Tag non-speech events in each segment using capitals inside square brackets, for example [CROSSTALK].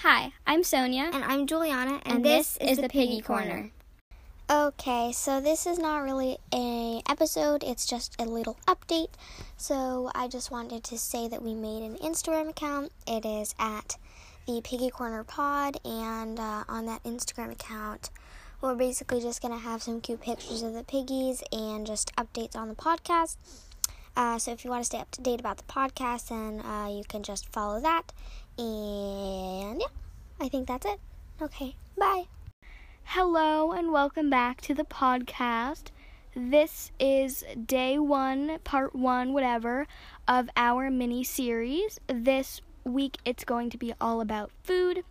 Hi, I'm Sonya. And I'm Juliana, and, And this, this is the Piggy Corner. Okay, so this is not really a episode, it's just a little update. So I just wanted to say that we made an Instagram account. It is at the Piggy Corner Pod, and uh, on that Instagram account, we're basically just gonna have some cute pictures of the piggies and just updates on the podcast. Uh, so if you want to stay up to date about the podcast, then uh, you can just follow that. And yeah, I think that's it. Okay, bye. Hello and welcome back to the podcast. This is day one, part one, whatever, of our mini series. This week it's going to be all about food,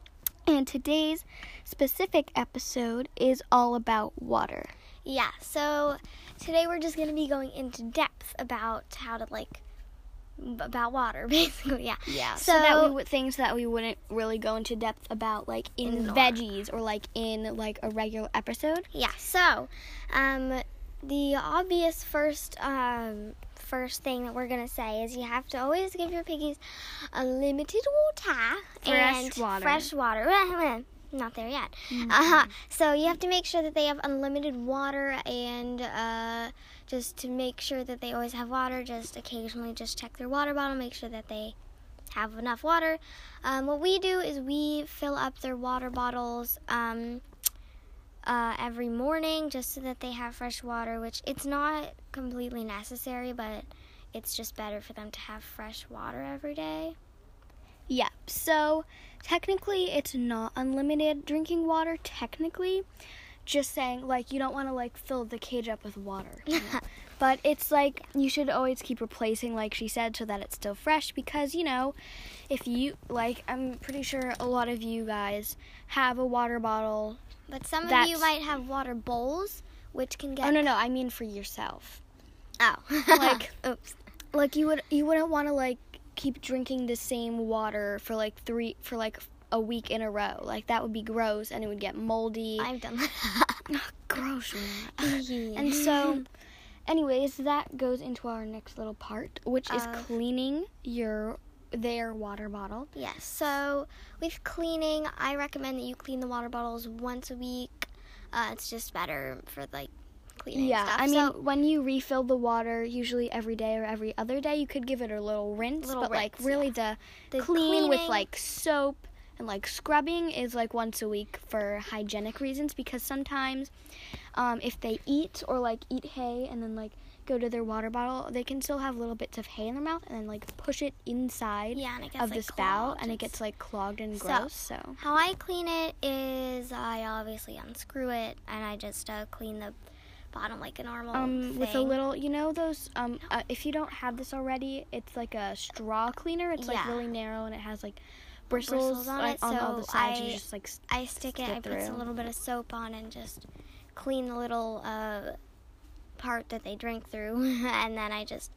and today's specific episode is all about water. Yeah, so today we're just going to be going into depth about how to like about water [LAUGHS] basically. Yeah. Yeah. So, So, that we would things that we wouldn't really go into depth about, like in veggies or like in like a regular episode. yeah. So, um the obvious first um first thing that we're going to say is you have to always give your piggies limited water Fresh and water. fresh water. [LAUGHS] Not there yet. Uh-huh. So you have to make sure that they have unlimited water and uh, just to make sure that they always have water, just occasionally just check their water bottle, make sure that they have enough water. Um, what we do is we fill up their water bottles um, uh, every morning just so that they have fresh water, which it's not completely necessary, but it's just better for them to have fresh water every day. Yeah. So technically, it's not unlimited drinking water. Technically, just saying like you don't want to like fill the cage up with water. you [LAUGHS] know? but it's like you should always keep replacing, like she said, so that it's still fresh. Because you know, if you like, I'm pretty sure a lot of you guys have a water bottle. But some of you might have water bowls, which can get Oh no, no, I mean for yourself. Oh, Like- [LAUGHS] oops. Like you would, you wouldn't want to like keep drinking the same water for like three for like a week in a row. Like that would be gross, and it would get moldy. I've done that. [LAUGHS] gross. And so, anyways, that goes into our next little part, which is Of- cleaning your their water bottle. yes. So with cleaning, I recommend that you clean the water bottles once a week. Uh, it's just better for like cleaning Yeah, stuff. I mean, So- when you refill the water, usually every day or every other day, you could give it a little rinse. Little but like, rinse, really, the, The clean with like soap and like scrubbing is like once a week for hygienic reasons because sometimes, um, if they eat or like eat hay and then like go to their water bottle, they can still have little bits of hay in their mouth and then like push it inside yeah, it gets of like, the spout clogged and it gets like clogged and So- gross. So, How I clean it is I obviously unscrew it and I just uh, clean the bottom like a normal um, with a little, you know, those um, uh, if you don't have this already, it's like a straw cleaner. It's like really narrow and it has like bristles, Bristles on like, it, on all the so sides. I- you just like I stick it. I put a little bit of soap on and just clean the little uh, part that they drink through, [LAUGHS] and then I just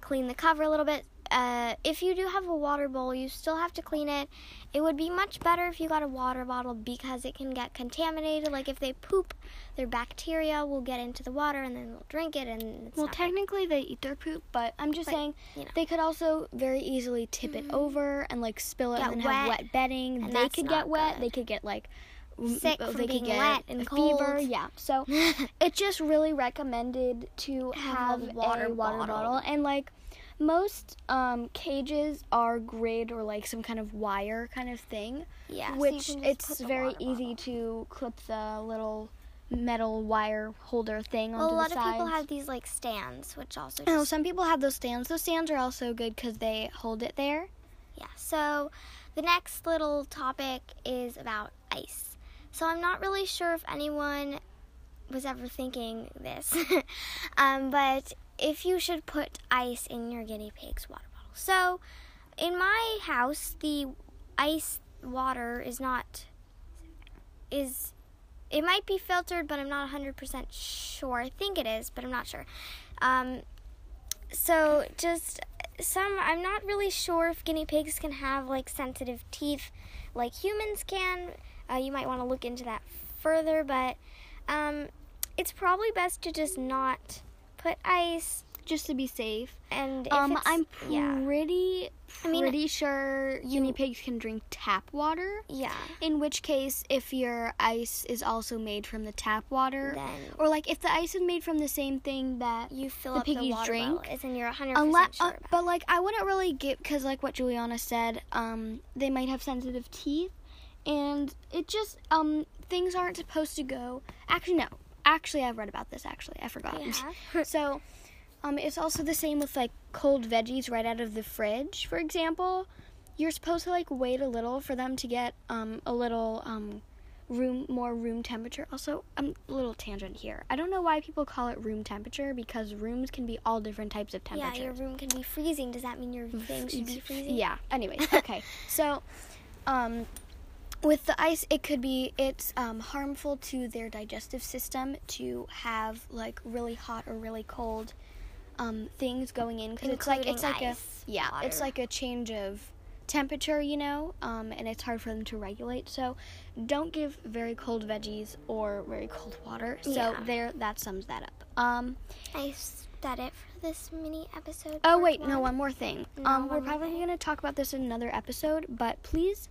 clean the cover a little bit. Uh, if you do have a water bowl, you still have to clean it. It would be much better if you got a water bottle because it can get contaminated. Like if they poop, their bacteria will get into the water and then they'll drink it, and it's Well, technically they eat their poop, but I'm just But, saying you know. Mm-hmm. they could also very easily tip it over and like spill it Get and then have wet, wet bedding. and they could get wet. good. They could get like Sick uh, from they being could get wet and fever. Yeah. So [LAUGHS] it's just really recommended to Have a water a water bottle. bottle and like most um, cages are grid or like some kind of wire kind of thing, yeah, which put it's very easy to clip the little metal wire holder thing onto Well, a lot of people have these like stands, which also Oh, just some people have those stands. Those stands are also good because they hold it there. Yeah, so the next little topic is about ice. So I'm not really sure if anyone was ever thinking this, [LAUGHS] um, but if you should put ice in your guinea pig's water bottle. So in my house, the ice water is not is it might be filtered, but I'm not 100% sure. I think it is, but I'm not sure. Um, so just some I'm not really sure if guinea pigs can have like sensitive teeth like humans can. Uh, you might want to look into that further, but um, it's probably best to just not put ice just to be safe. And if Um, I'm yeah, pretty I mean, pretty sure guinea pigs can drink tap water. yeah. In which case, if your ice is also made from the tap water, Then or like if the ice is made from the same thing that you fill the up the piggies water drink, well, is and you're 100% sure uh, but like I wouldn't really get because like what Juliana said, um, they might have sensitive teeth, and it just um things aren't supposed to go. Actually, no. Actually, I've read about this. Actually, I forgot. Yeah. [LAUGHS] so, um, it's also the same with like cold veggies right out of the fridge, for example. You're supposed to like wait a little for them to get um a little um room more room temperature. Also, um, a little tangent here. I don't know why people call it room temperature because rooms can be all different types of temperature. yeah, your room can be freezing. Does that mean your [LAUGHS] thing should be freezing? Yeah. Anyways, [LAUGHS] okay. so, um, with the ice, it could be it's um, harmful to their digestive system to have like really hot or really cold um, things going in because it's like it's like Including a ice, yeah it's like a change of temperature, you know, um, and it's hard for them to regulate. So, don't give very cold veggies or very cold water. So Yeah. there, that sums that up. Um, Is that it for this mini episode? Oh wait, no, one more thing. No, um, we're probably going to talk about this in another episode, but please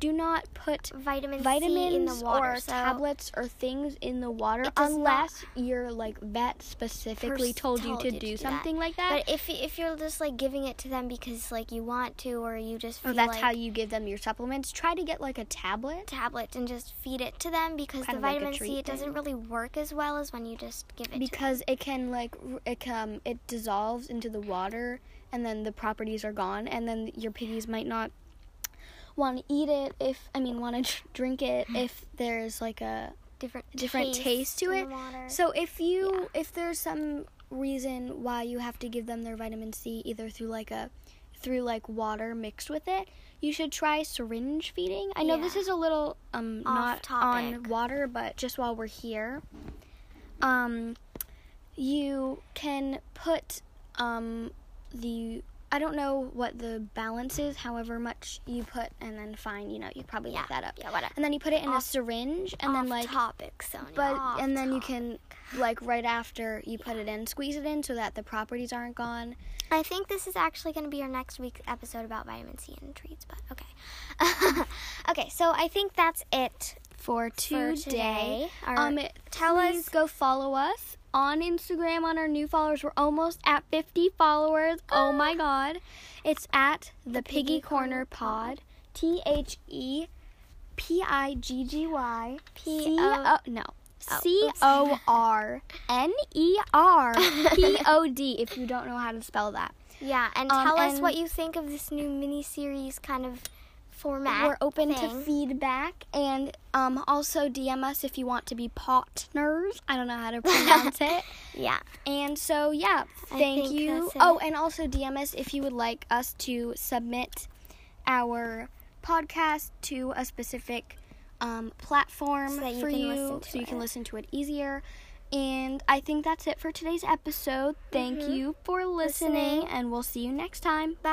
do not put Vitamin, vitamins C in the water. or so tablets or things in the water It does not- unless your like vet specifically Pers- told you told to you to do do that. something like that. But if if you're just like giving it to them because like you want to, or you just feel or that's like how you give them your supplements. Try to get like a tablet. tablet and just feed it to them because Kind the of like vitamin C it doesn't really work as well as when you just give it to because it can like it um it dissolves into the water and then the properties are gone and then your piggies might not want to eat it if I mean want to drink it [LAUGHS] if there's like a different different taste to it. So if you if there's some reason why you have to give them their vitamin C either through like a through like water mixed with it, you should try syringe feeding. I know this is a little um Off not on water, but just while we're here, um you can put um the I don't know what the balance is, however much you put and then fine, you know, you probably yeah, look that up. Yeah, whatever. And then you put it in a syringe and then like topic, Sonya. but off and then you can like right after you put it in, squeeze it in so that the properties aren't gone. I think this is actually going to be our next week's episode about vitamin C and treats, but okay. [LAUGHS] okay, so I think that's it For for today, today. Our- um, tell us go follow us on Instagram on our new followers. We're almost at 50 followers. Oh my god. It's at the Piggy Corner Pod. T H E P I G G Y P O- no. Oh, C. O R N E R [LAUGHS] P O D if you don't know how to spell that. yeah, and um, tell us what you think of this new mini series kind of format. We're open to feedback and um, also DM us if you want to be partners. I don't know how to [LAUGHS] pronounce it. Yeah. And so, yeah, thank you. Oh, and also DM us if you would like us to submit our podcast to a specific um, platform So you for can you listen to so you can it. listen to it easier. And I think that's it for today's episode. Thank Mhm. you for listening, Listening. and we'll see you next time. Bye.